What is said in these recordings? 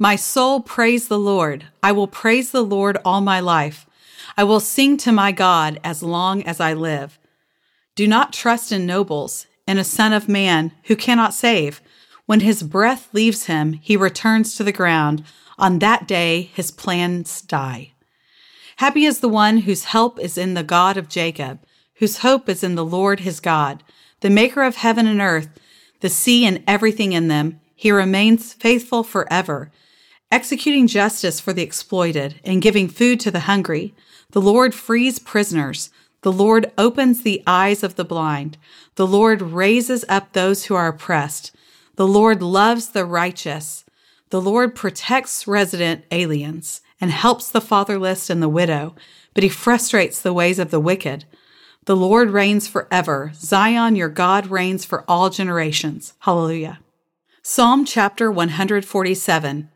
My soul praise the Lord. I will praise the Lord all my life. I will sing to my God as long as I live. Do not trust in nobles, in a son of man who cannot save. When his breath leaves him, he returns to the ground. On that day, his plans die. Happy is the one whose help is in the God of Jacob, whose hope is in the Lord his God, the maker of heaven and earth, the sea and everything in them. He remains faithful forever executing justice for the exploited and giving food to the hungry. The Lord frees prisoners. The Lord opens the eyes of the blind. The Lord raises up those who are oppressed. The Lord loves the righteous. The Lord protects resident aliens and helps the fatherless and the widow, but he frustrates the ways of the wicked. The Lord reigns forever. Zion, your God reigns for all generations. Hallelujah. Psalm chapter 147.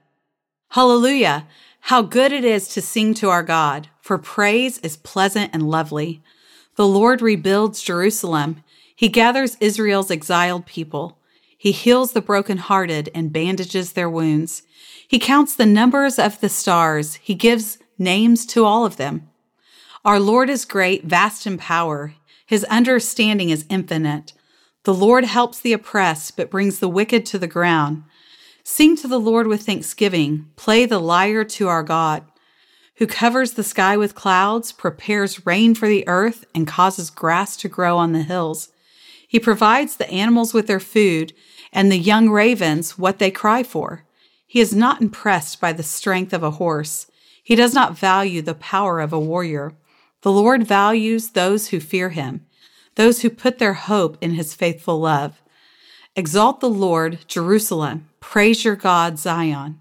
Hallelujah! How good it is to sing to our God, for praise is pleasant and lovely. The Lord rebuilds Jerusalem. He gathers Israel's exiled people. He heals the brokenhearted and bandages their wounds. He counts the numbers of the stars. He gives names to all of them. Our Lord is great, vast in power. His understanding is infinite. The Lord helps the oppressed, but brings the wicked to the ground. Sing to the Lord with thanksgiving. Play the lyre to our God, who covers the sky with clouds, prepares rain for the earth, and causes grass to grow on the hills. He provides the animals with their food and the young ravens what they cry for. He is not impressed by the strength of a horse. He does not value the power of a warrior. The Lord values those who fear him, those who put their hope in his faithful love. Exalt the Lord, Jerusalem. Praise your God, Zion.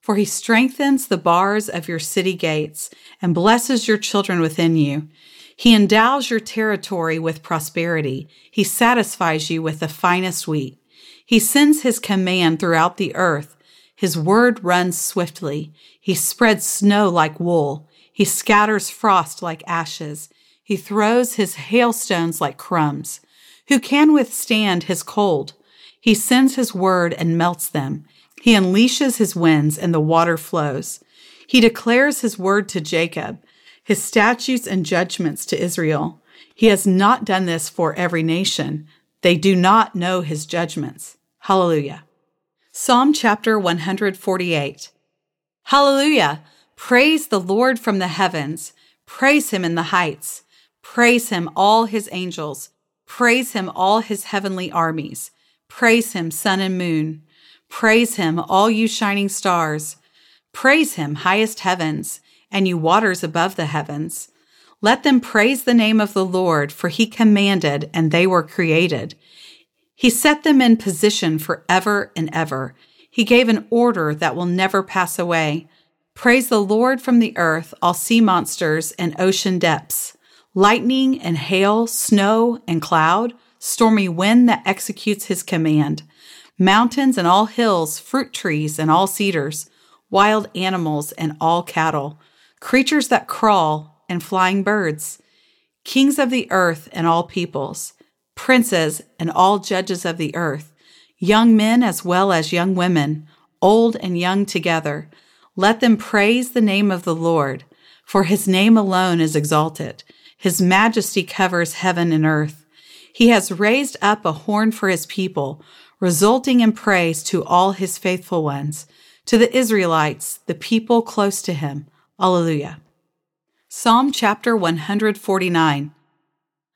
For he strengthens the bars of your city gates and blesses your children within you. He endows your territory with prosperity. He satisfies you with the finest wheat. He sends his command throughout the earth. His word runs swiftly. He spreads snow like wool. He scatters frost like ashes. He throws his hailstones like crumbs. Who can withstand his cold? He sends his word and melts them. He unleashes his winds and the water flows. He declares his word to Jacob, his statutes and judgments to Israel. He has not done this for every nation. They do not know his judgments. Hallelujah. Psalm chapter 148. Hallelujah. Praise the Lord from the heavens. Praise him in the heights. Praise him, all his angels. Praise him, all his heavenly armies. Praise him, sun and moon. Praise him, all you shining stars. Praise him, highest heavens, and you waters above the heavens. Let them praise the name of the Lord, for he commanded, and they were created. He set them in position forever and ever. He gave an order that will never pass away. Praise the Lord from the earth, all sea monsters and ocean depths, lightning and hail, snow and cloud stormy wind that executes his command, mountains and all hills, fruit trees and all cedars, wild animals and all cattle, creatures that crawl and flying birds, kings of the earth and all peoples, princes and all judges of the earth, young men as well as young women, old and young together. Let them praise the name of the Lord, for his name alone is exalted. His majesty covers heaven and earth. He has raised up a horn for his people, resulting in praise to all his faithful ones, to the Israelites, the people close to him. Alleluia. Psalm chapter 149.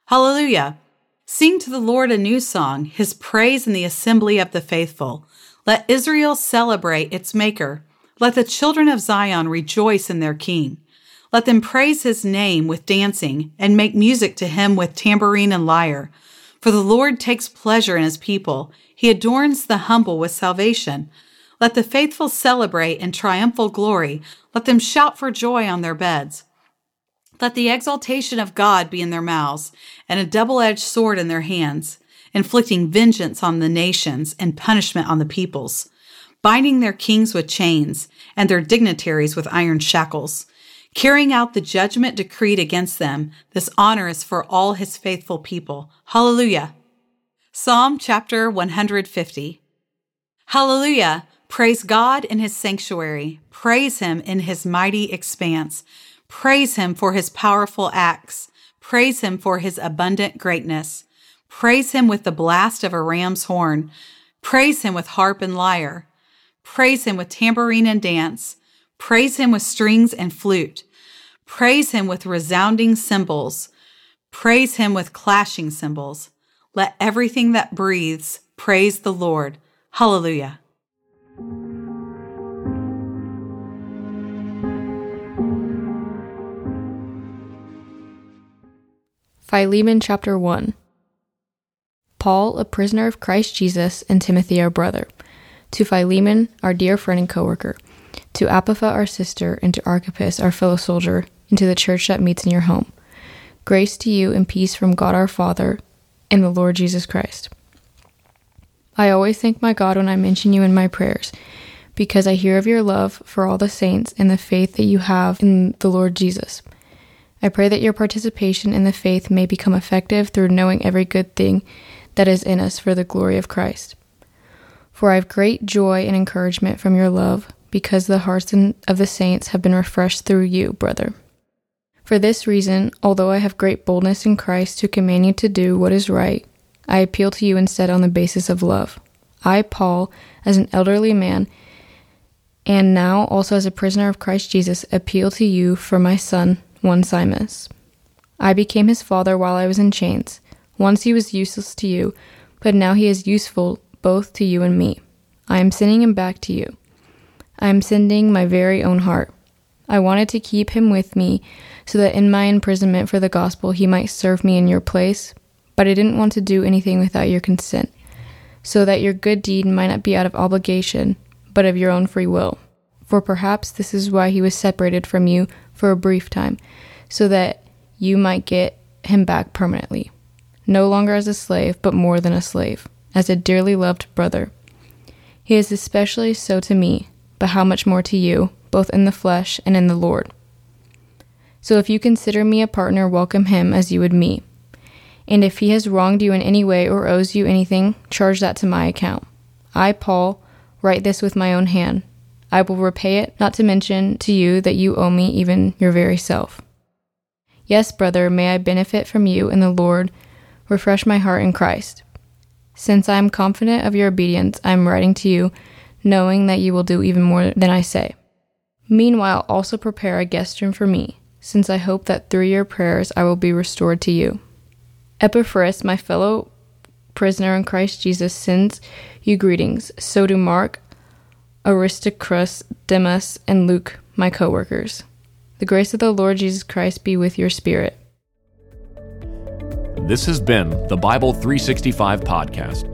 Hallelujah. Sing to the Lord a new song, his praise in the assembly of the faithful. Let Israel celebrate its maker. Let the children of Zion rejoice in their king. Let them praise his name with dancing and make music to him with tambourine and lyre. For the Lord takes pleasure in his people. He adorns the humble with salvation. Let the faithful celebrate in triumphal glory. Let them shout for joy on their beds. Let the exaltation of God be in their mouths, and a double edged sword in their hands, inflicting vengeance on the nations and punishment on the peoples, binding their kings with chains, and their dignitaries with iron shackles, carrying out the judgment decreed against them. This honor is for all his faithful people. Hallelujah. Psalm chapter 150. Hallelujah. Praise God in his sanctuary. Praise him in his mighty expanse. Praise him for his powerful acts. Praise him for his abundant greatness. Praise him with the blast of a ram's horn. Praise him with harp and lyre. Praise him with tambourine and dance. Praise him with strings and flute. Praise him with resounding cymbals. Praise him with clashing cymbals. Let everything that breathes praise the Lord. Hallelujah. Philemon chapter 1 Paul, a prisoner of Christ Jesus, and Timothy, our brother, to Philemon, our dear friend and co worker, to Apphia, our sister, and to Archippus, our fellow soldier, and to the church that meets in your home. Grace to you and peace from God our Father and the Lord Jesus Christ. I always thank my God when I mention you in my prayers, because I hear of your love for all the saints and the faith that you have in the Lord Jesus. I pray that your participation in the faith may become effective through knowing every good thing that is in us for the glory of Christ. For I have great joy and encouragement from your love, because the hearts of the saints have been refreshed through you, brother. For this reason, although I have great boldness in Christ to command you to do what is right, I appeal to you instead on the basis of love. I, Paul, as an elderly man, and now also as a prisoner of Christ Jesus, appeal to you for my son, Onesimus. I became his father while I was in chains. Once he was useless to you, but now he is useful both to you and me. I am sending him back to you. I am sending my very own heart. I wanted to keep him with me so that in my imprisonment for the gospel he might serve me in your place, but I didn't want to do anything without your consent, so that your good deed might not be out of obligation, but of your own free will. For perhaps this is why he was separated from you for a brief time, so that you might get him back permanently, no longer as a slave, but more than a slave, as a dearly loved brother. He is especially so to me, but how much more to you, both in the flesh and in the Lord. So if you consider me a partner, welcome him as you would me. And if he has wronged you in any way or owes you anything, charge that to my account. I, Paul, write this with my own hand. I will repay it, not to mention to you that you owe me even your very self. Yes, brother, may I benefit from you in the Lord, refresh my heart in Christ. Since I am confident of your obedience, I am writing to you, knowing that you will do even more than I say. Meanwhile, also prepare a guest room for me, since I hope that through your prayers I will be restored to you. Epaphras, my fellow prisoner in Christ Jesus, sends you greetings. So do Mark, Aristarchus, Demas, and Luke, my co workers. The grace of the Lord Jesus Christ be with your spirit. This has been the Bible 365 podcast,